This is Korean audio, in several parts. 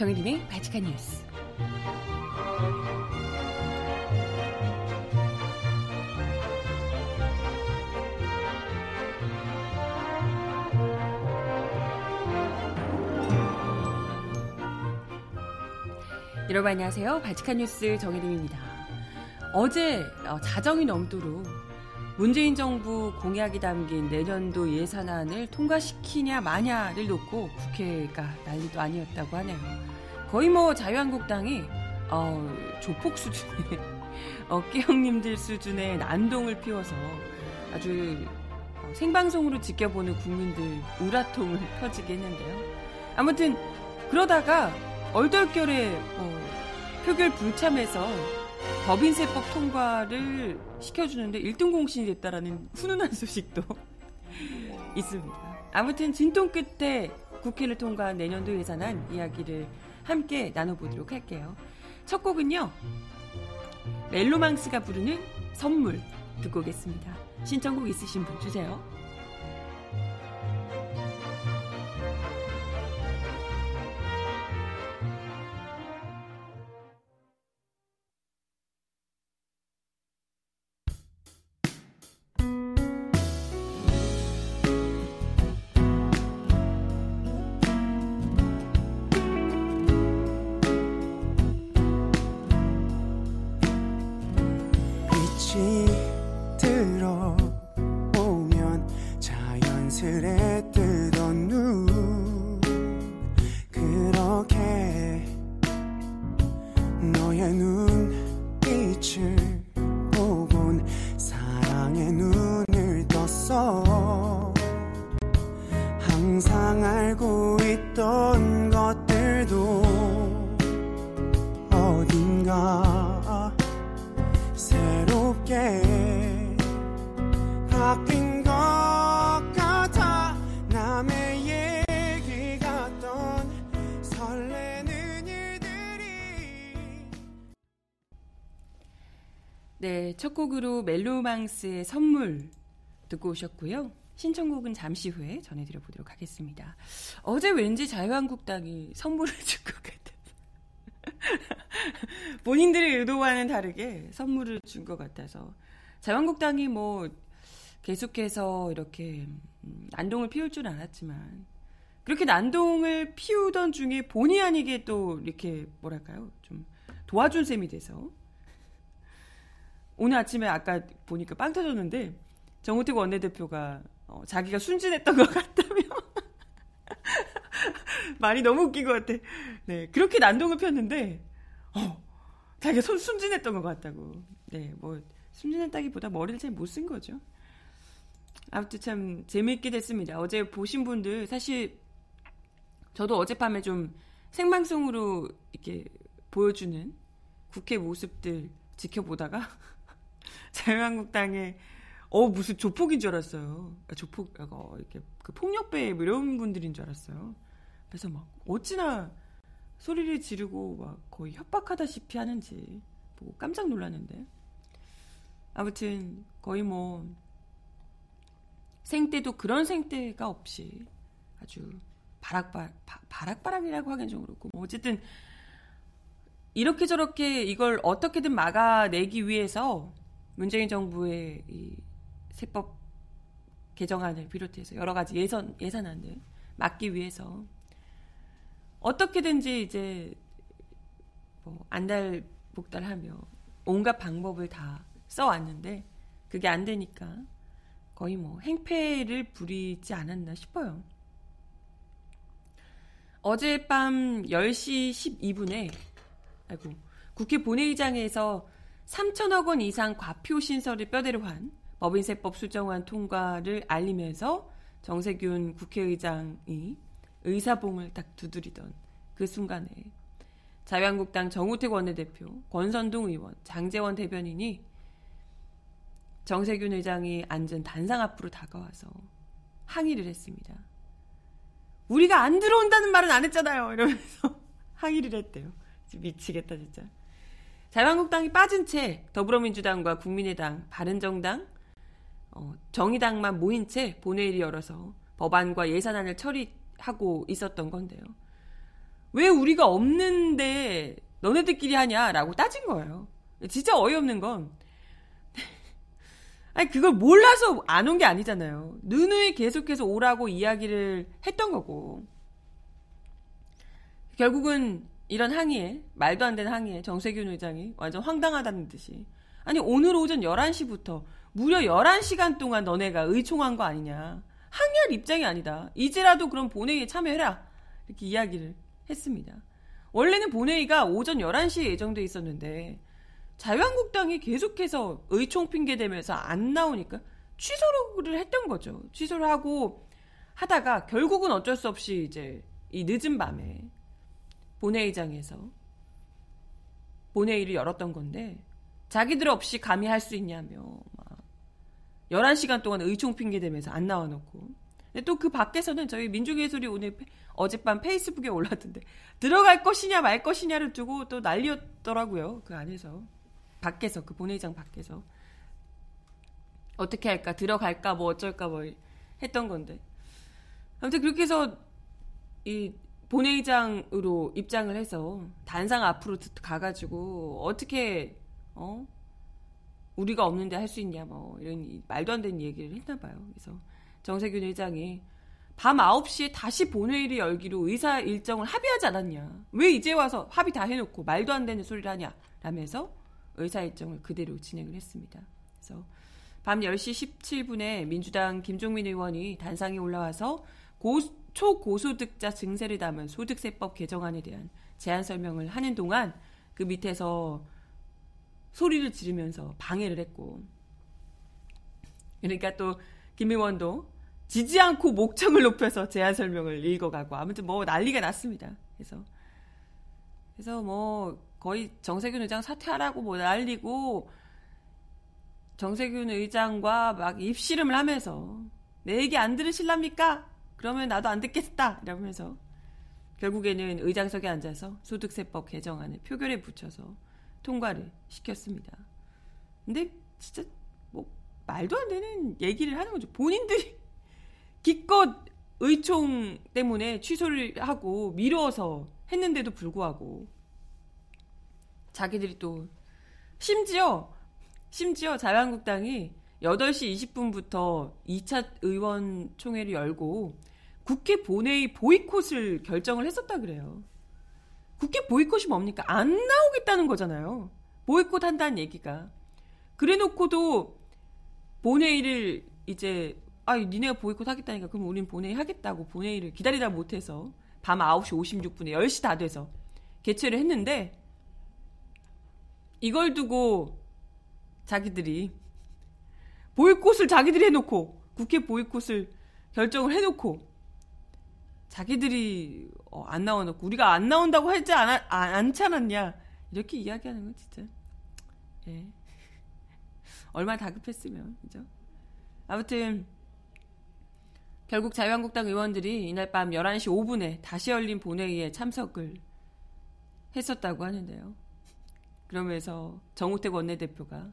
정혜림의 바칙한 뉴스. 여러분 안녕하세요. 바칙한 뉴스 정혜림입니다. 어제 어, 자정이 넘도록 문재인 정부 공약이 담긴 내년도 예산안을 통과시키냐 마냐를 놓고 국회가 난리도 아니었다고 하네요. 거의 뭐 자유한국당이 어, 조폭 수준의 어깨 형님들 수준의 난동을 피워서 아주 어, 생방송으로 지켜보는 국민들 우라통을 터지게 했는데요. 아무튼 그러다가 얼떨결에 어, 표결 불참해서 법인세법 통과를 시켜주는데 1등 공신이 됐다라는 훈훈한 소식도 있습니다. 아무튼 진통 끝에 국회를 통과한 내년도 예산안 이야기를 함께 나눠보도록 할게요. 첫 곡은요. 멜로망스가 부르는 선물 듣고 오겠습니다. 신청곡 있으신 분 주세요. 네, 첫 곡으로 멜로망스의 선물 듣고 오셨고요. 신청곡은 잠시 후에 전해드려 보도록 하겠습니다. 어제 왠지 자유한국당이 선물을 준것 같아서. 본인들의 의도와는 다르게 선물을 준 것 같아서. 자유한국당이 뭐 계속해서 이렇게 음, 난동을 피울 줄 알았지만 그렇게 난동을 피우던 중에 본의 아니게 또 이렇게 뭐랄까요? 좀 도와준 셈이 돼서. 오늘 아침에 아까 보니까 빵 터졌는데 정우택 원내대표가 어, 자기가 순진했던 것 같다며 말이 너무 웃긴 것 같아. 네 그렇게 난동을 폈는데 어, 자기가 손 순진했던 것 같다고. 네 뭐 순진했다기보다 머리를 잘 못 쓴 거죠. 아무튼 참 재미있게 됐습니다. 어제 보신 분들 사실 저도 어젯밤에 좀 생방송으로 이렇게 보여주는 국회 모습들 지켜보다가 자유한국당의 어 무슨 조폭인 줄 알았어요. 아, 조폭 어, 이렇게 그 폭력배 뭐 이런 분들인 줄 알았어요. 그래서 막 어찌나 소리를 지르고 막 거의 협박하다시피 하는지 보고 깜짝 놀랐는데. 아무튼 거의 뭐 생때도 그런 생때가 없이 아주 바락바 바락바락이라고 하긴 좀 그렇고 뭐 어쨌든 이렇게 저렇게 이걸 어떻게든 막아내기 위해서 문재인 정부의 이 세법 개정안을 비롯해서 여러 가지 예산 예산안을 막기 위해서 어떻게든지 이제 뭐 안달 복달하며 온갖 방법을 다 써왔는데 그게 안 되니까 거의 뭐 행패를 부리지 않았나 싶어요. 어젯밤 10시 12분에 아이고 국회 본회의장에서 3천억 원 이상 과표 신설을 뼈대로 한 법인세법 수정안 통과를 알리면서 정세균 국회의장이 의사봉을 딱 두드리던 그 순간에 자유한국당 정우택 원내대표, 권선동 의원, 장재원 대변인이 정세균 의장이 앉은 단상 앞으로 다가와서 항의를 했습니다. 우리가 안 들어온다는 말은 안 했잖아요. 이러면서 항의를 했대요. 미치겠다 진짜. 자유한국당이 빠진 채 더불어민주당과 국민의당, 바른정당, 어, 정의당만 모인 채 본회의를 열어서 법안과 예산안을 처리 하고 있었던 건데요. 왜 우리가 없는데 너네들끼리 하냐라고 따진 거예요. 진짜 어이없는 건 아니 그걸 몰라서 안 온 게 아니잖아요. 누누이 계속해서 오라고 이야기를 했던 거고 결국은 이런 항의에 말도 안 되는 항의에 정세균 의장이 완전 황당하다는 듯이 아니 오늘 오전 11시부터 무려 11시간 동안 너네가 의총한 거 아니냐. 항의할 입장이 아니다. 이제라도 그럼 본회의에 참여해라. 이렇게 이야기를 했습니다. 원래는 본회의가 오전 11시에 예정돼 있었는데 자유한국당이 계속해서 의총 핑계 대면서 안 나오니까 취소를 했던 거죠. 취소를 하고 하다가 결국은 어쩔 수 없이 이제 이 늦은 밤에 본회의장에서 본회의를 열었던 건데 자기들 없이 감히 할 수 있냐며 막 11시간 동안 의총 핑계 대면서 안 나와 놓고 또그 밖에서는 저희 민중예술이 오늘 어젯밤 페이스북에 올랐던데 들어갈 것이냐 말 것이냐를 두고 또 난리였더라고요. 그 안에서. 밖에서 그 본회의장 밖에서 어떻게 할까 들어갈까 뭐 어쩔까 뭐 했던 건데 아무튼 그렇게 해서 이 본회의장으로 입장을 해서 단상 앞으로 가가지고 어떻게 어 우리가 없는데 할 수 있냐 뭐 이런 말도 안 되는 얘기를 했나 봐요. 그래서 정세균 의장이 밤 9시에 다시 본회의를 열기로 의사 일정을 합의하지 않았냐. 왜 이제 와서 합의 다 해놓고 말도 안 되는 소리를 하냐. 라면서 의사 일정을 그대로 진행을 했습니다. 그래서 밤 10시 17분에 민주당 김종민 의원이 단상에 올라와서 고, 초고소득자 증세를 담은 소득세법 개정안에 대한 제안 설명을 하는 동안 그 밑에서 소리를 지르면서 방해를 했고 그러니까 또 김 의원도 지지 않고 목청을 높여서 제안 설명을 읽어가고 아무튼 뭐 난리가 났습니다. 그래서 그래서 뭐 거의 정세균 의장 사퇴하라고 뭐 날리고 정세균 의장과 막 입씨름을 하면서 내 얘기 안 들으실랍니까? 그러면 나도 안 듣겠다 이러면서 결국에는 의장석에 앉아서 소득세법 개정안을 표결에 붙여서 통과를 시켰습니다. 근데 진짜 뭐 말도 안 되는 얘기를 하는 거죠. 본인들이 기껏 의총 때문에 취소를 하고 미뤄서 했는데도 불구하고 자기들이 또 심지어 심지어 자유한국당이 8시 20분부터 2차 의원총회를 열고 국회 본회의 보이콧을 결정을 했었다 그래요. 국회 보이콧이 뭡니까? 안 나오겠다는 거잖아요. 보이콧 한다는 얘기가. 그래 놓고도 본회의를 이제 아, 니네가 보이콧 하겠다니까 그럼 우린 본회의 하겠다고 본회의를 기다리다 못해서 밤 9시 56분에 10시 다 돼서 개최를 했는데 이걸 두고 자기들이 보이콧을 자기들이 해놓고 국회 보이콧을 결정을 해놓고 자기들이 어, 안 나와놓고 우리가 안 나온다고 하지 않아, 아, 않지 않았냐 이렇게 이야기하는 건 진짜 예. 얼마나 다급했으면 그죠? 아무튼 결국 자유한국당 의원들이 이날 밤 11시 5분에 다시 열린 본회의에 참석을 했었다고 하는데요. 그러면서 정우택 원내대표가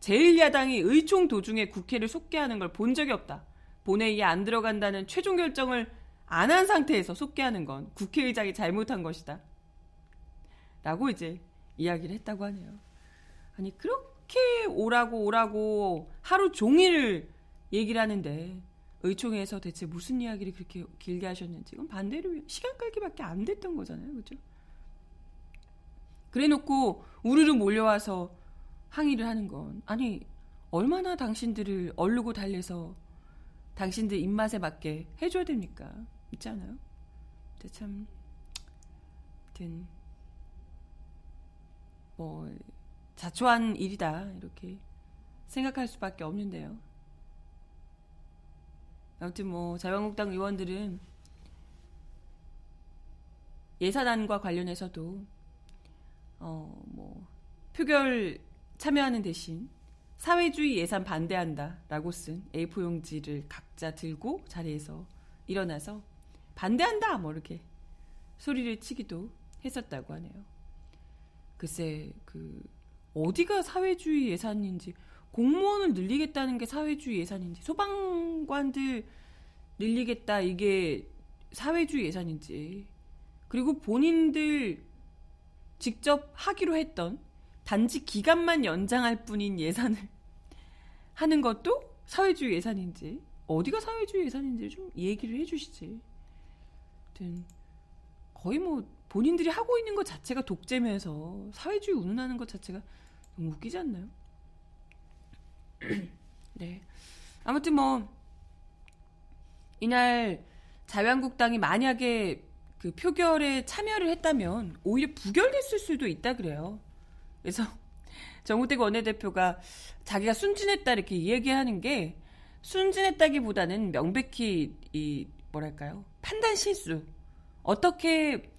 제1야당이 의총 도중에 국회를 속개하는 걸 본 적이 없다. 본회의에 안 들어간다는 최종 결정을 안 한 상태에서 속개하는 건 국회의장이 잘못한 것이다. 라고 이제 이야기를 했다고 하네요. 아니, 그렇게 오라고 오라고 하루 종일 얘기를 하는데 의총에서 대체 무슨 이야기를 그렇게 길게 하셨는지 이건 반대로 시간 끌기밖에 안 됐던 거잖아요. 그죠? 그래 놓고 우르르 몰려와서 항의를 하는 건 아니 얼마나 당신들을 얼르고 달래서 당신들 입맛에 맞게 해줘야 됩니까? 있지 않아요? 근데 참, 아무튼 뭐 자초한 일이다 이렇게 생각할 수밖에 없는데요. 아무튼 뭐 자유한국당 의원들은 예산안과 관련해서도 어, 뭐, 표결 참여하는 대신 사회주의 예산 반대한다 라고 쓴 A4 용지를 각자 들고 자리에서 일어나서 반대한다 뭐 이렇게 소리를 치기도 했었다고 하네요. 글쎄 그 어디가 사회주의 예산인지 공무원을 늘리겠다는 게 사회주의 예산인지 소방관들 늘리겠다 이게 사회주의 예산인지 그리고 본인들 직접 하기로 했던 단지 기간만 연장할 뿐인 예산을 하는 것도 사회주의 예산인지 어디가 사회주의 예산인지 좀 얘기를 해주시지. 거의 뭐 본인들이 하고 있는 것 자체가 독재면서 사회주의 운운하는 것 자체가 너무 웃기지 않나요? 네. 아무튼 뭐 이날 자유한국당이 만약에 그 표결에 참여를 했다면 오히려 부결됐을 수도 있다 그래요. 그래서 정우택 원내대표가 자기가 순진했다 이렇게 얘기하는 게 순진했다기보다는 명백히 이 뭐랄까요 판단 실수 어떻게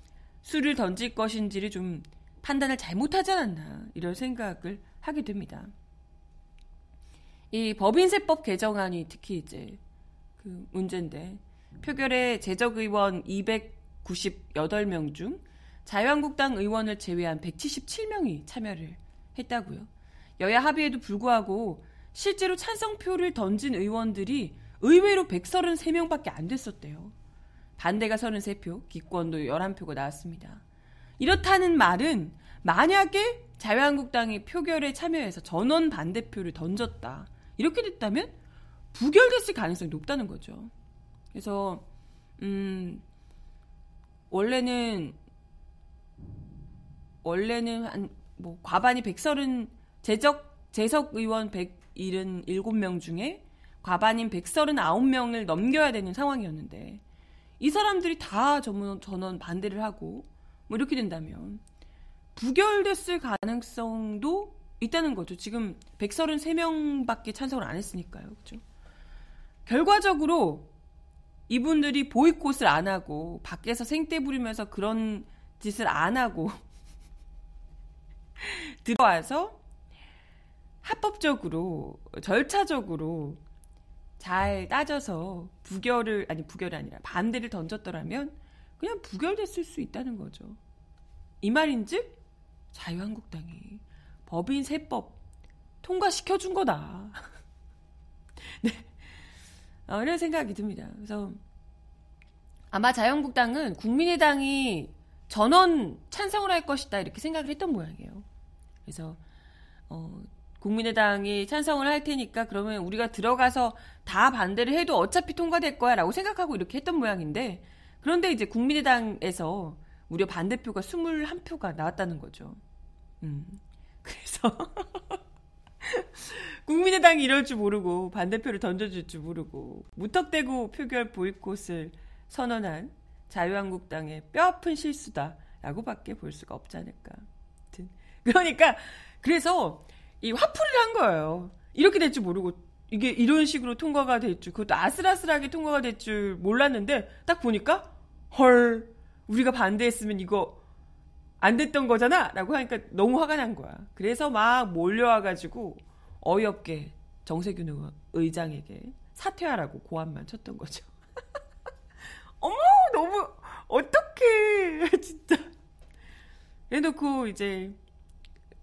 수를 던질 것인지를 좀 판단을 잘못하지 않았나 이런 생각을 하게 됩니다. 이 법인세법 개정안이 특히 이제 그 문제인데 표결에 재적 의원 298명 중 자유한국당 의원을 제외한 177명이 참여를 했다고요. 여야 합의에도 불구하고 실제로 찬성표를 던진 의원들이 의외로 133명밖에 안 됐었대요. 반대가 33표, 기권도 11표가 나왔습니다. 이렇다는 말은 만약에 자유한국당이 표결에 참여해서 전원 반대표를 던졌다. 이렇게 됐다면 부결됐을 가능성이 높다는 거죠. 그래서 음 원래는 원래는 한 뭐 과반이 130 재적 재석 의원 177명 중에 과반인 139명을 넘겨야 되는 상황이었는데 이 사람들이 다 전원, 전원 반대를 하고 뭐 이렇게 된다면 부결됐을 가능성도 있다는 거죠. 지금 133명밖에 찬성을 안 했으니까요. 그죠? 결과적으로 이분들이 보이콧을 안 하고 밖에서 생떼 부리면서 그런 짓을 안 하고 들어와서 합법적으로 절차적으로 잘 따져서 부결을 아니 부결이 아니라 반대를 던졌더라면 그냥 부결됐을 수 있다는 거죠. 이 말인즉 자유한국당이 법인 세법 통과시켜 준 거다. 네. 어, 이런 생각이 듭니다. 그래서 아마 자유한국당은 국민의당이 전원 찬성을 할 것이다 이렇게 생각을 했던 모양이에요. 그래서 어, 국민의당이 찬성을 할 테니까 그러면 우리가 들어가서 다 반대를 해도 어차피 통과될 거야라고 생각하고 이렇게 했던 모양인데 그런데 이제 국민의당에서 무려 반대표가 21표가 나왔다는 거죠. 음. 그래서 국민의당이 이럴 줄 모르고 반대표를 던져줄 줄 모르고 무턱대고 표결 보이콧을 선언한 자유한국당의 뼈아픈 실수다라고밖에 볼 수가 없지 않을까. 그러니까 그래서 이 화풀이를 한 거예요. 이렇게 될 줄 모르고 이게 이런 식으로 통과가 될 줄, 그것도 아슬아슬하게 통과가 될 줄 몰랐는데 딱 보니까 헐 우리가 반대했으면 이거 안 됐던 거잖아 라고 하니까 너무 화가 난 거야. 그래서 막 몰려와가지고 어이없게 정세균 의장에게 사퇴하라고 고함만 쳤던 거죠. 어머 너무 어떡해 진짜. 해놓고 이제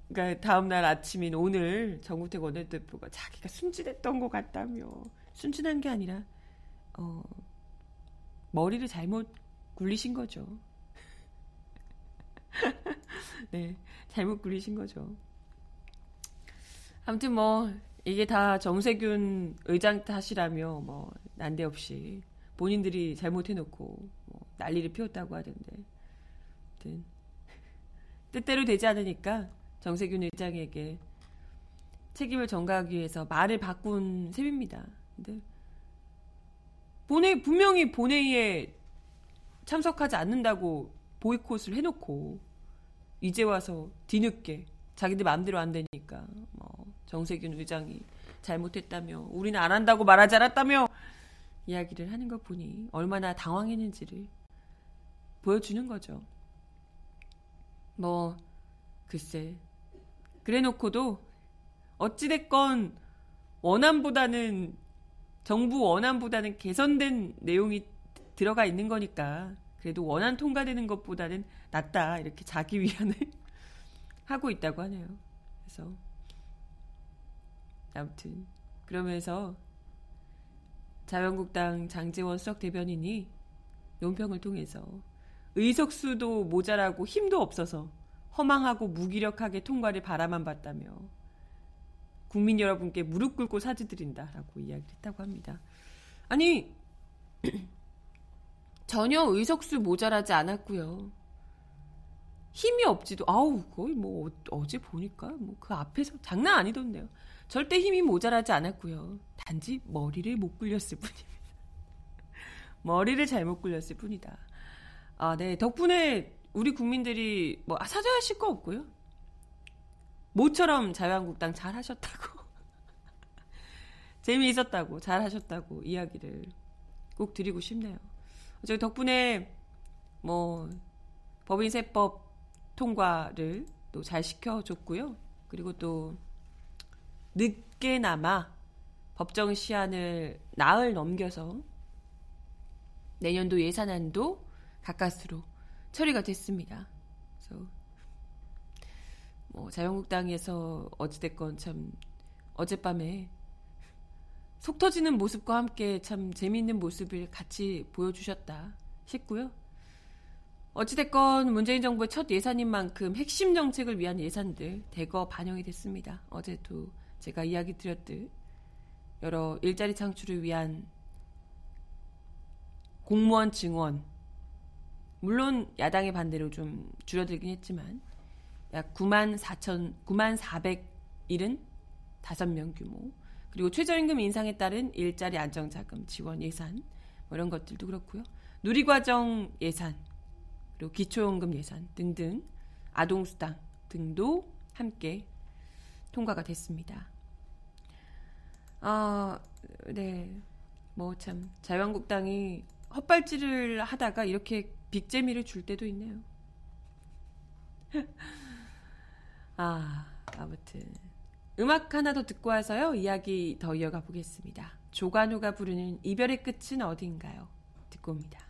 그러니까 다음 날 아침인 오늘 정우택 원내대표가 자기가 순진했던 것 같다며 순진한 게 아니라 어, 머리를 잘못 굴리신 거죠. 네, 잘못 굴리신 거죠. 아무튼 뭐 이게 다 정세균 의장 탓이라며 뭐 난데없이 본인들이 잘못해놓고 뭐 난리를 피웠다고 하던데, 아무튼 뜻대로 되지 않으니까 정세균 의장에게 책임을 전가하기 위해서 말을 바꾼 셈입니다. 근데 본회 분명히 본회의에 참석하지 않는다고 보이콧을 해놓고 이제 와서 뒤늦게 자기들 마음대로 안 되니까 뭐 정세균 의장이 잘못했다며 우리는 안 한다고 말하지 않았다며 이야기를 하는 것 보니 얼마나 당황했는지를 보여주는 거죠. 뭐 글쎄 그래 놓고도 어찌됐건 원안보다는 정부 원안보다는 개선된 내용이 들어가 있는 거니까 그래도 원안 통과되는 것보다는 낫다 이렇게 자기 위안을 하고 있다고 하네요. 그래서 아무튼 그러면서 자유한국당 장재원 수석 대변인이 논평을 통해서 의석수도 모자라고 힘도 없어서 허망하고 무기력하게 통과를 바라만 봤다며 국민 여러분께 무릎 꿇고 사죄드린다라고 이야기를 했다고 합니다. 아니 전혀 의석수 모자라지 않았고요. 힘이 없지도 아우 거의 뭐 어, 어제 보니까 뭐 그 앞에서 장난 아니던데요. 절대 힘이 모자라지 않았고요. 단지 머리를 못 굴렸을 뿐입니다. 머리를 잘못 굴렸을 뿐이다. 아, 네. 덕분에 우리 국민들이 뭐 아, 사죄하실 거 없고요. 모처럼 자유한국당 잘 하셨다고. 재미있었다고, 잘 하셨다고 이야기를 꼭 드리고 싶네요. 저희 덕분에 뭐 법인세법 통과를 또 잘 시켜줬고요. 그리고 또 늦게나마 법정 시한을 나흘 넘겨서 내년도 예산안도 가까스로 처리가 됐습니다. 그래서 뭐 자유한국당에서 어찌됐건 참 어젯밤에 속 터지는 모습과 함께 참 재미있는 모습을 같이 보여주셨다 싶고요. 어찌됐건 문재인 정부의 첫 예산인 만큼 핵심 정책을 위한 예산들 대거 반영이 됐습니다. 어제도 제가 이야기 드렸듯 여러 일자리 창출을 위한 공무원 증원 물론 야당의 반대로 좀 줄어들긴 했지만 약 9만 4천 9만 475명 규모 그리고 최저임금 인상에 따른 일자리 안정자금 지원 예산 뭐 이런 것들도 그렇고요. 누리과정 예산 그리고 기초연금 예산 등등 아동수당 등도 함께 통과가 됐습니다. 아, 네. 뭐 참 자유한국당이 헛발질을 하다가 이렇게 빅재미를 줄 때도 있네요. 아, 아무튼 음악 하나 더 듣고 와서요. 이야기 더 이어가 보겠습니다. 조관우가 부르는 이별의 끝은 어딘가요? 듣고 옵니다.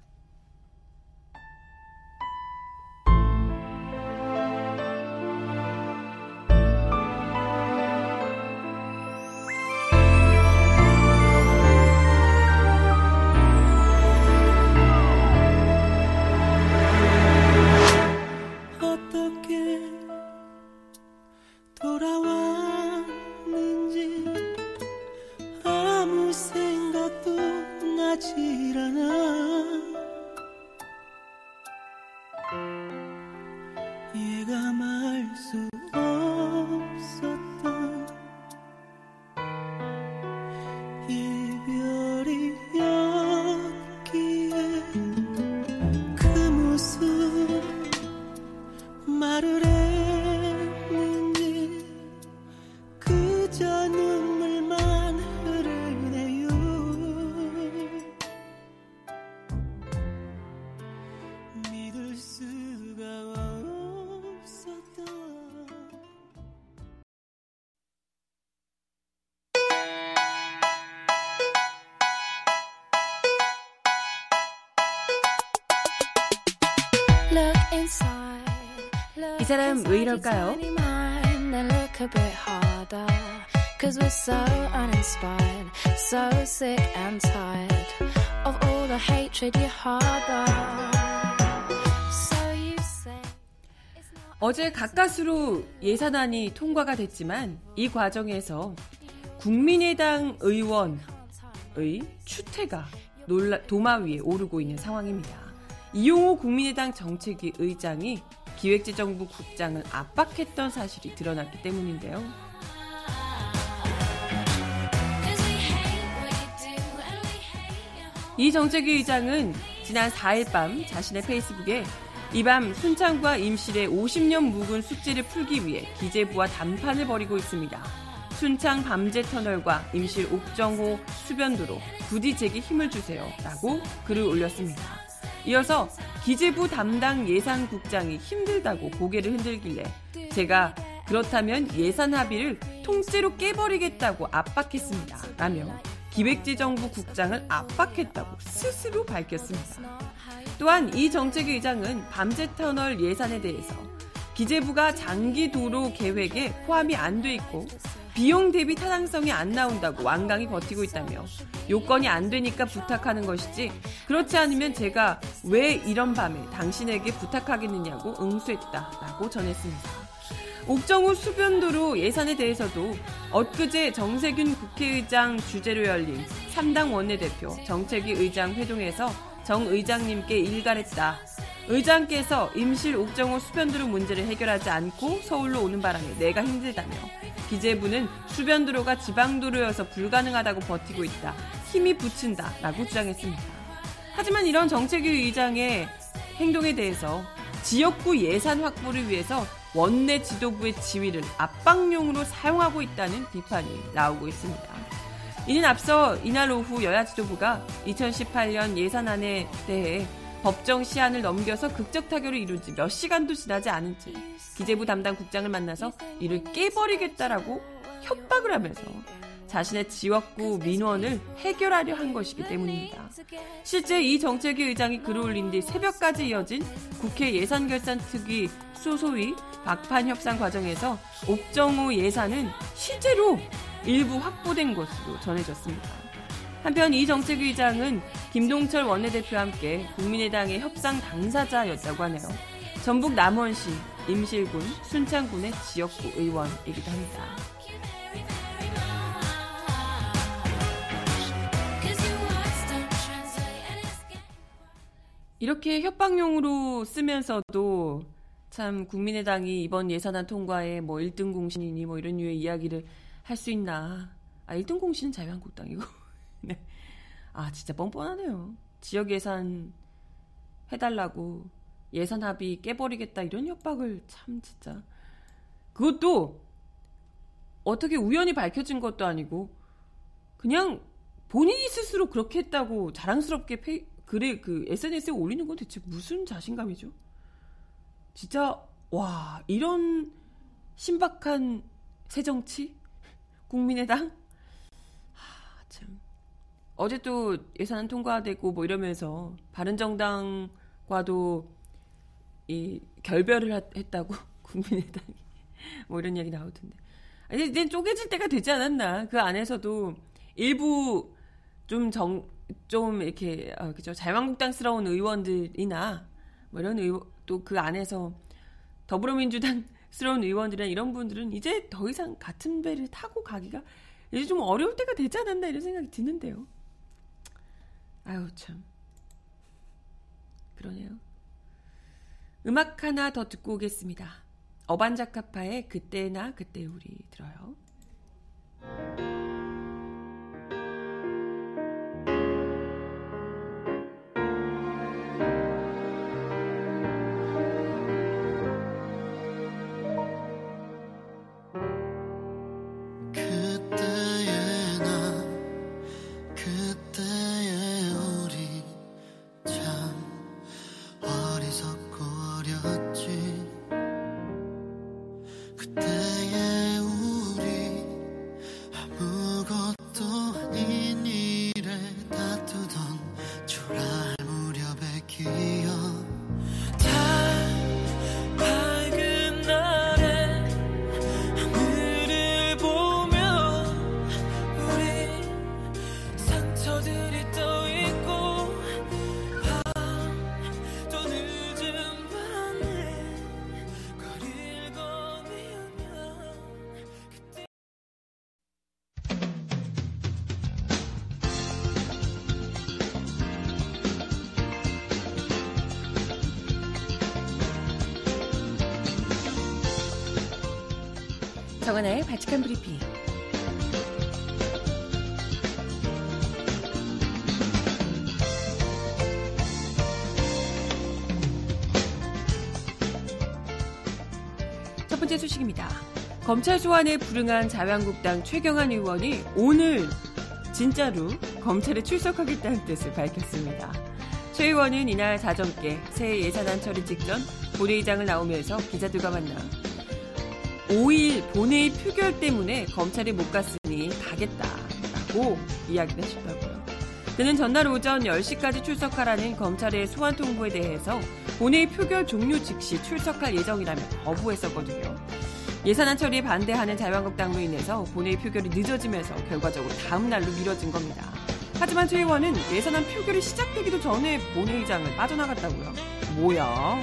사람 왜 이럴까요? Cause we're so uninspired, so sick and tired of all the hatred you harbor. So you say. 어제 가까스로 예산안이 통과가 됐지만 이 과정에서 국민의당 의원의 추태가 놀라, 도마 위에 오르고 있는 상황입니다. 이용호 국민의당 정책위 의장이 기획재정부 국장을 압박했던 사실이 드러났기 때문인데요. 이 정책위 의장은 지난 4일 밤 자신의 페이스북에 이 밤 순창과 임실의 50년 묵은 숙제를 풀기 위해 기재부와 담판을 벌이고 있습니다. 순창 밤제 터널과 임실 옥정호 수변도로 부디 제게 힘을 주세요. 라고 글을 올렸습니다. 이어서 기재부 담당 예산국장이 힘들다고 고개를 흔들길래 제가 그렇다면 예산 합의를 통째로 깨버리겠다고 압박했습니다. 라며 기획재정부 국장을 압박했다고 스스로 밝혔습니다. 또한 이 정책 의 장은 밤제터널 예산에 대해서 기재부가 장기 도로 계획에 포함이 안 돼 있고 비용 대비 타당성이 안 나온다고 완강히 버티고 있다며 요건이 안 되니까 부탁하는 것이지 그렇지 않으면 제가 왜 이런 밤에 당신에게 부탁하겠느냐고 응수했다라고 전했습니다. 옥정우 수변도로 예산에 대해서도 엊그제 정세균 국회의장 주재로 열린 3당 원내대표 정책위 의장 회동에서 정 의장님께 일갈했다. 의장께서 임실 옥정호 수변도로 문제를 해결하지 않고 서울로 오는 바람에 내가 힘들다며 기재부는 수변도로가 지방도로여서 불가능하다고 버티고 있다. 힘이 붙인다. 라고 주장했습니다. 하지만 이런 정책위 의장의 행동에 대해서 지역구 예산 확보를 위해서 원내 지도부의 지위를 압박용으로 사용하고 있다는 비판이 나오고 있습니다. 이는 앞서 이날 오후 여야 지도부가 2018년 예산안에 대해 법정 시한을 넘겨서 극적 타결을 이룬 지몇 시간도 지나지 않은 채 기재부 담당 국장을 만나서 이를 깨버리겠다라고 협박을 하면서 자신의 지역구 민원을 해결하려 한 것이기 때문입니다. 실제 이 정책위 의장이 글을 올린 뒤 새벽까지 이어진 국회 예산결산특위 소소위 막판 협상 과정에서 옥정호 예산은 실제로 일부 확보된 것으로 전해졌습니다. 한편 이 정책위 의장은 김동철 원내대표와 함께 국민의당의 협상 당사자였다고 하네요. 전북 남원시, 임실군, 순창군의 지역구 의원이기도 합니다. 이렇게 협박용으로 쓰면서도 참 국민의당이 이번 예산안 통과에 뭐 1등 공신이니 뭐 이런 류의 이야기를 할 수 있나. 아, 1등 공신은 자유한국당이고. 네. 아, 진짜 뻔뻔하네요. 지역 예산 해달라고 예산 합의 깨버리겠다 이런 협박을 참 진짜. 그것도 어떻게 우연히 밝혀진 것도 아니고 그냥 본인이 스스로 그렇게 했다고 자랑스럽게 페이, 글에 그 SNS에 올리는 건 대체 무슨 자신감이죠? 진짜 와 이런 신박한 새정치 국민의당 어제 또 예산 통과되고 뭐 이러면서 바른정당과도 이 결별을 했다고 국민의당이 뭐 이런 얘기 나오던데. 아니 이제 쪼개질 때가 되지 않았나? 그 안에서도 일부 좀 정 좀 이렇게 어, 그죠? 자유한국당스러운 의원들이나 뭐 이런 의원 또 그 안에서 더불어민주당스러운 의원들이나 이런 분들은 이제 더 이상 같은 배를 타고 가기가 이제 좀 어려울 때가 되지 않았나 이런 생각이 드는데요. 아유 참 그러네요. 음악 하나 더 듣고 오겠습니다. 어반자카파의 그때나 그때 우리 들어요. 정하나의 바칙한 브리핑. 첫 번째 소식입니다. 검찰 소환에 불응한 자유한국당 최경환 의원이 오늘 진짜로 검찰에 출석하겠다는 뜻을 밝혔습니다. 최 의원은 이날 사정께 새 예산안 처리 직전 본회의장을 나오면서 기자들과 만나 5일 본회의 표결 때문에 검찰에 못 갔으니 가겠다라고 이야기를 하셨다고요. 그는 전날 오전 10시까지 출석하라는 검찰의 소환 통보에 대해서 본회의 표결 종료 즉시 출석할 예정이라며 거부했었거든요. 예산안 처리에 반대하는 자유한국당으로 인해서 본회의 표결이 늦어지면서 결과적으로 다음 날로 미뤄진 겁니다. 하지만 최 의원은 예산안 표결이 시작되기도 전에 본회의장을 빠져나갔다고요. 뭐야?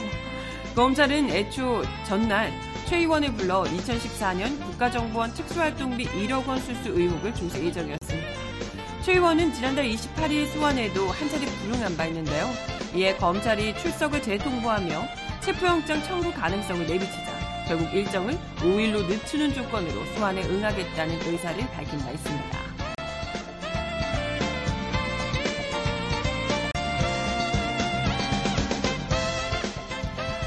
검찰은 애초 전날 최 의원을 불러 2014년 국가정보원 특수활동비 1억 원 수수 의혹을 조사 예정이었습니다. 최 의원은 지난달 28일 소환에도 한 차례 불응한 바 있는데요. 이에 검찰이 출석을 재통보하며 체포영장 청구 가능성을 내비치자 결국 일정을 5일로 늦추는 조건으로 소환에 응하겠다는 의사를 밝힌 바 있습니다.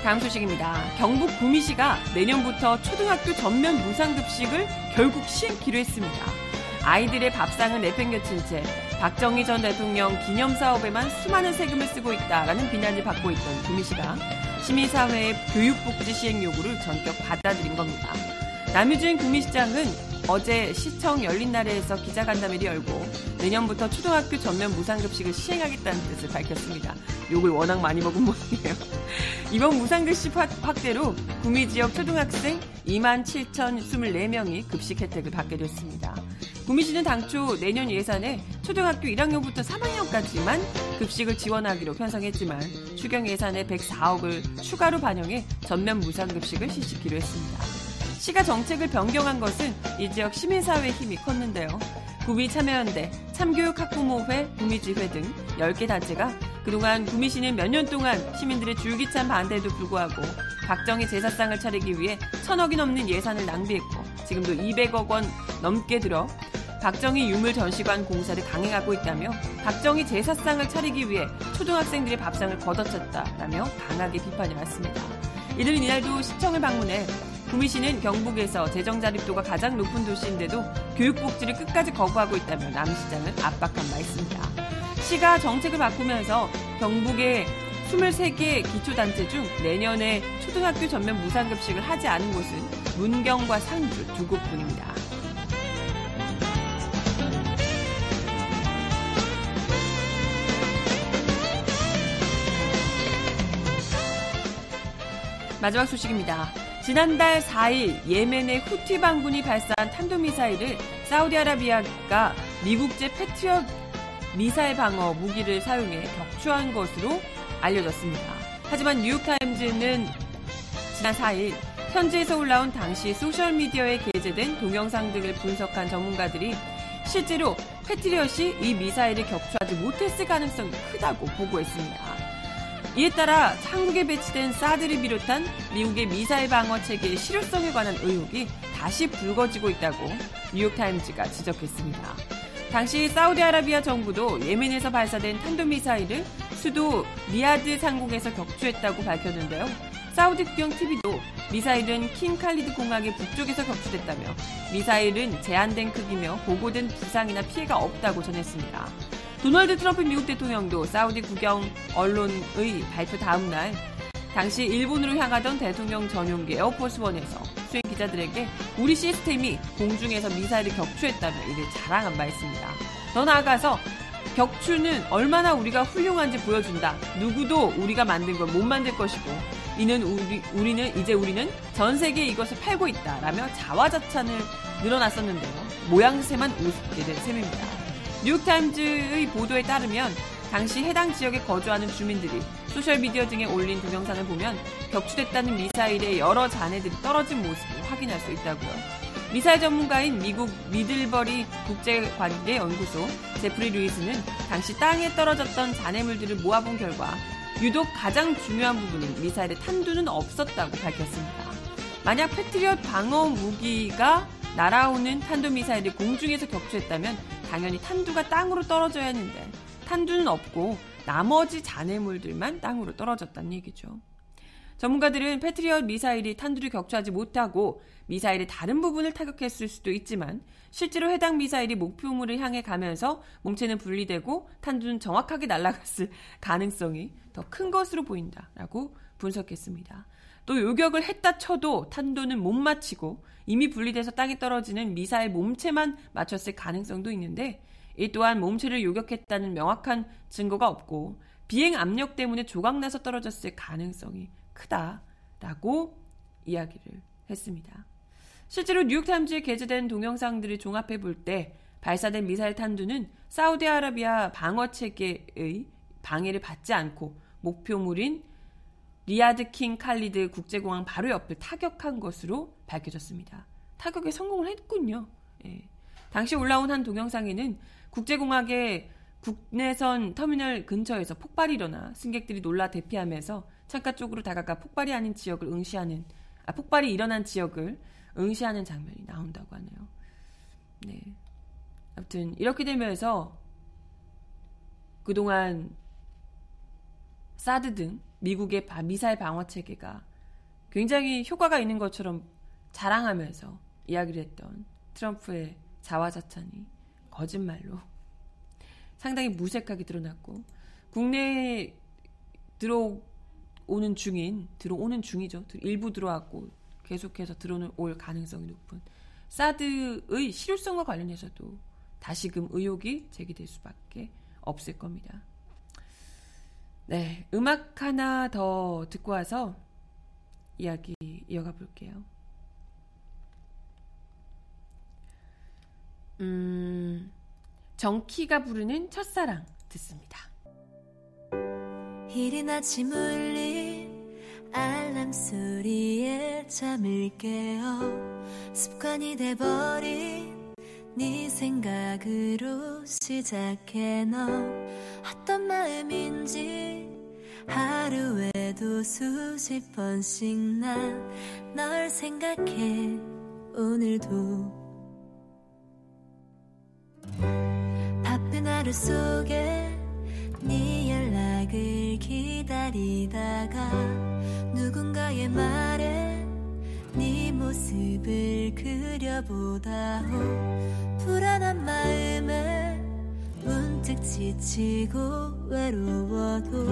다음 소식입니다. 경북 구미시가 내년부터 초등학교 전면 무상급식을 결국 시행키로 했습니다. 아이들의 밥상을 내팽겨친 채 박정희 전 대통령 기념 사업에만 수많은 세금을 쓰고 있다라는 비난을 받고 있던 구미시가 시민사회의 교육복지 시행 요구를 전격 받아들인 겁니다. 남유진 구미시장은 어제 시청 열린 날에서 기자간담회를 열고 내년부터 초등학교 전면 무상급식을 시행하겠다는 뜻을 밝혔습니다. 욕을 워낙 많이 먹은 모양이에요. 이번 무상급식 확대로 구미 지역 초등학생 2만 7,024명이 급식 혜택을 받게 됐습니다. 구미시는 당초 내년 예산에 초등학교 1학년부터 3학년까지만 급식을 지원하기로 편성했지만 추경 예산에 104억을 추가로 반영해 전면 무상급식을 실시키로 했습니다. 시가 정책을 변경한 것은 이 지역 시민사회의 힘이 컸는데요. 구미 참여연대, 참교육학부모회, 구미지회 등 10개 단체가 그동안 구미시는 몇 년 동안 시민들의 줄기찬 반대에도 불구하고 박정희 제사상을 차리기 위해 천억이 넘는 예산을 낭비했고 지금도 200억 원 넘게 들어 박정희 유물 전시관 공사를 강행하고 있다며 박정희 제사상을 차리기 위해 초등학생들의 밥상을 걷어찼다라며 강하게 비판해 왔습니다. 이들은 이날도 시청을 방문해 구미시는 경북에서 재정 자립도가 가장 높은 도시인데도 교육복지를 끝까지 거부하고 있다며 남 시장을 압박한 바 있습니다. 시가 정책을 바꾸면서 경북의 23개 기초단체 중 내년에 초등학교 전면 무상급식을 하지 않은 곳은 문경과 상주 두 곳뿐입니다. 마지막 소식입니다. 지난달 4일 예멘의 후티 반군이 발사한 탄도미사일을 사우디아라비아가 미국제 패트리엇 미사일 방어 무기를 사용해 격추한 것으로 알려졌습니다. 하지만 뉴욕타임즈는 지난 4일 현지에서 올라온 당시 소셜미디어에 게재된 동영상 등을 분석한 전문가들이 실제로 패트리엇이 이 미사일을 격추하지 못했을 가능성이 크다고 보고했습니다. 이에 따라 한국에 배치된 사드를 비롯한 미국의 미사일 방어 체계의 실효성에 관한 의혹이 다시 불거지고 있다고 뉴욕타임즈가 지적했습니다. 당시 사우디아라비아 정부도 예멘에서 발사된 탄도미사일을 수도 리아드 상공에서 격추했다고 밝혔는데요. 사우디 국영 TV도 미사일은 킹 칼리드 공항의 북쪽에서 격추됐다며 미사일은 제한된 크기며 보고된 부상이나 피해가 없다고 전했습니다. 도널드 트럼프 미국 대통령도 사우디 국영 언론의 발표 다음 날 당시 일본으로 향하던 대통령 전용기 에어포스원에서 수행 기자들에게 우리 시스템이 공중에서 미사일을 격추했다며 이를 자랑한 바 있습니다. 더 나아가서 격추는 얼마나 우리가 훌륭한지 보여준다. 누구도 우리가 만든 걸 못 만들 것이고 이는 우리, 우리는 이제 우리는 전 세계에 이것을 팔고 있다 라며 자화자찬을 늘어났었는데요. 모양새만 우습게 된 셈입니다. 뉴욕타임즈의 보도에 따르면 당시 해당 지역에 거주하는 주민들이 소셜미디어 등에 올린 동영상을 보면 격추됐다는 미사일의 여러 잔해들이 떨어진 모습을 확인할 수 있다고요. 미사일 전문가인 미국 미들버리 국제관계 연구소 제프리 루이스는 당시 땅에 떨어졌던 잔해물들을 모아본 결과 유독 가장 중요한 부분인 미사일의 탄두는 없었다고 밝혔습니다. 만약 패트리엇 방어 무기가 날아오는 탄도미사일이 공중에서 격추했다면 당연히 탄두가 땅으로 떨어져야 했는데 탄두는 없고 나머지 잔해물들만 땅으로 떨어졌다는 얘기죠. 전문가들은 패트리엇 미사일이 탄두를 격추하지 못하고 미사일의 다른 부분을 타격했을 수도 있지만 실제로 해당 미사일이 목표물을 향해 가면서 몸체는 분리되고 탄두는 정확하게 날아갔을 가능성이 더 큰 것으로 보인다라고 분석했습니다. 또 요격을 했다 쳐도 탄도는 못 맞히고 이미 분리돼서 땅에 떨어지는 미사일 몸체만 맞췄을 가능성도 있는데 이 또한 몸체를 요격했다는 명확한 증거가 없고 비행 압력 때문에 조각나서 떨어졌을 가능성이 크다라고 이야기를 했습니다. 실제로 뉴욕타임즈에 게재된 동영상들을 종합해 볼 때 발사된 미사일 탄두는 사우디아라비아 방어 체계의 방해를 받지 않고 목표물인 리아드 킹 칼리드 국제공항 바로 옆을 타격한 것으로 밝혀졌습니다. 타격에 성공을 했군요. 예. 당시 올라온 한 동영상에는 국제공항의 국내선 터미널 근처에서 폭발이 일어나 승객들이 놀라 대피하면서 창가 쪽으로 다가가 폭발이 아닌 지역을 응시하는 아 폭발이 일어난 지역을 응시하는 장면이 나온다고 하네요. 네. 아무튼 이렇게 되면서 그동안 사드 등 미국의 미사일 방어 체계가 굉장히 효과가 있는 것처럼 자랑하면서 이야기를 했던 트럼프의 자화자찬이 거짓말로 상당히 무색하게 드러났고 국내에 들어오는 중인 들어오는 중이죠. 일부 들어왔고 계속해서 들어올 가능성이 높은 사드의 실효성과 관련해서도 다시금 의혹이 제기될 수밖에 없을 겁니다. 네, 음악 하나 더 듣고 와서 이야기 이어가 볼게요. 음, 정키가 부르는 첫사랑 듣습니다. 이른 아침 울린 알람 소리에 잠을 깨어 습관이 돼버린 네 생각으로 시작해 너. 어떤 마음인지 하루에도 수십 번씩 난 널 생각해. 오늘도 바쁜 하루 속에 네 연락을 기다리다가 누군가의 말에 네 모습을 그려보다 오 불안한 마음에 문득 지치고 외로워도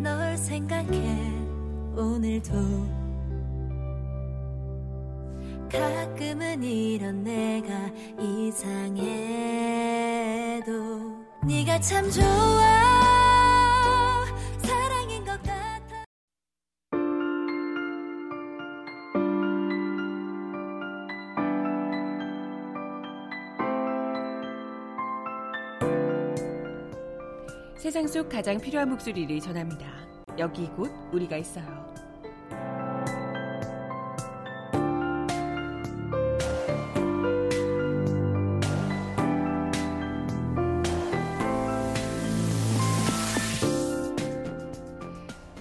널 생각해 오늘도 가끔은 이런 내가 이상해도 네가 참 좋아 세상 속 가장 필요한 목소리를 전합니다. 여기 곧 우리가 있어요.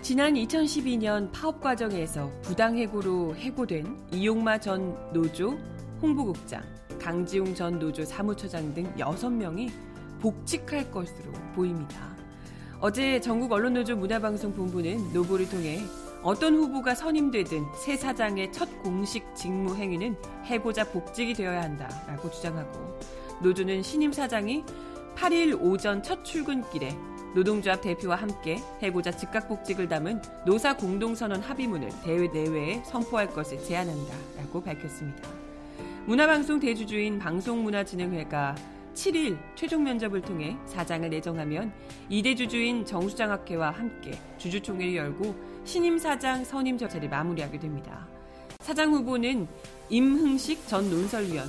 지난 2012년 파업 과정에서 부당해고로 해고된 이용마 전 노조 홍보국장, 강지웅 전 노조 사무처장 등 6명이 복직할 것으로 보입니다. 어제 전국 언론노조 문화방송본부는 노보를 통해 어떤 후보가 선임되든 새 사장의 첫 공식 직무 행위는 해고자 복직이 되어야 한다라고 주장하고 노조는 신임 사장이 8일 오전 첫 출근길에 노동조합 대표와 함께 해고자 즉각 복직을 담은 노사 공동선언 합의문을 대회 내외에 선포할 것을 제안한다라고 밝혔습니다. 문화방송 대주주인 방송문화진흥회가 7일 최종 면접을 통해 사장을 내정하면 이대 주주인 정수장학회와 함께 주주총회를 열고 신임 사장 선임 절차를 마무리하게 됩니다. 사장 후보는 임흥식 전 논설위원,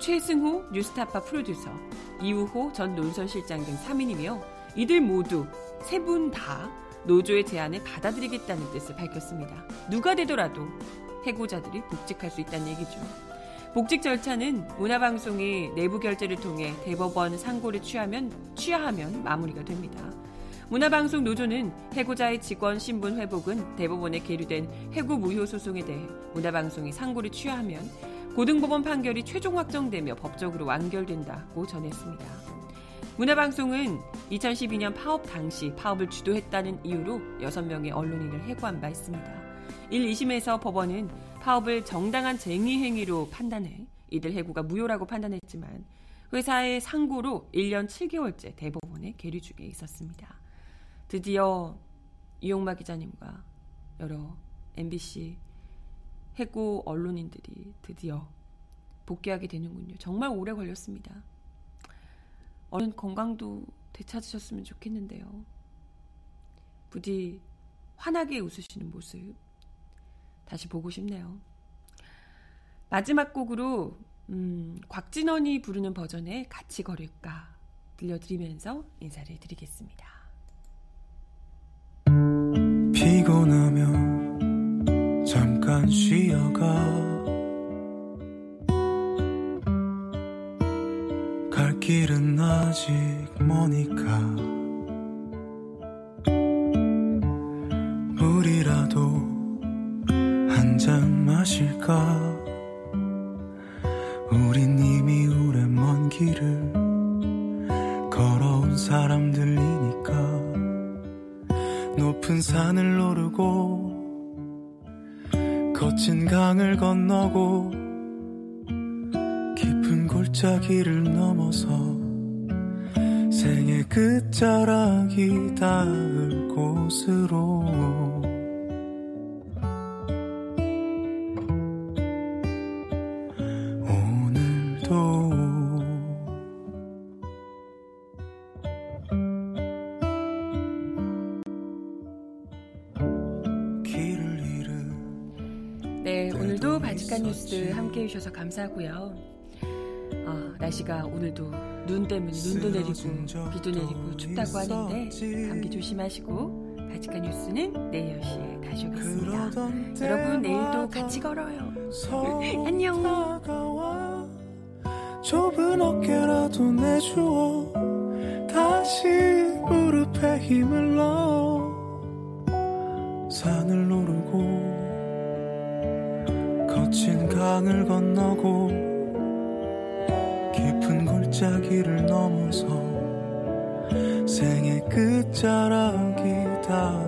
최승호 뉴스타파 프로듀서, 이우호 전 논설실장 등 3인이며 이들 모두 세 분 다 노조의 제안을 받아들이겠다는 뜻을 밝혔습니다. 누가 되더라도 해고자들이 복직할 수 있다는 얘기죠. 복직 절차는 문화방송이 내부 결제를 통해 대법원 상고를 취하면 취하하면 마무리가 됩니다. 문화방송 노조는 해고자의 직원 신분 회복은 대법원에 계류된 해고 무효 소송에 대해 문화방송이 상고를 취하하면 고등법원 판결이 최종 확정되며 법적으로 완결된다고 전했습니다. 문화방송은 2012년 파업 당시 파업을 주도했다는 이유로 6명의 언론인을 해고한 바 있습니다. 1, 2심에서 법원은 파업을 정당한 쟁의 행위로 판단해 이들 해고가 무효라고 판단했지만 회사의 상고로 1년 7개월째 대법원에 계류 중에 있었습니다. 드디어 이용마 기자님과 여러 MBC 해고 언론인들이 드디어 복귀하게 되는군요. 정말 오래 걸렸습니다. 얼른 건강도 되찾으셨으면 좋겠는데요. 부디 환하게 웃으시는 모습 다시 보고 싶네요. 마지막 곡으로 음, 곽진원이 부르는 버전의 같이 걸을까 들려드리면서 인사를 드리겠습니다. 피곤하면 잠깐 쉬어가 갈 길은 아직 머니까 잔 마실까? 우린 이미 오랜 먼 길을 걸어온 사람들이니까. 높은 산을 오르고 거친 강을 건너고 깊은 골짜기를 넘어서 생의 끝자락이 닿을 곳으로 잃은 네, 오늘도 바지칸 뉴스 함께 해주셔서 감사하고요. 어, 날씨가 오늘도 눈 때문에 눈도 내리고 비도 내리고 춥다고 하는데 감기 조심하시고 바지칸 뉴스는 내일 10시에 다시 오겠습니다. 여러분 내일도 같이 걸어요. 안녕. 좁은 어깨라도 내주어 다시 무릎에 힘을 넣어 산을 오르고 거친 강을 건너고 깊은 골짜기를 넘어서 생의 끝자락이 닿을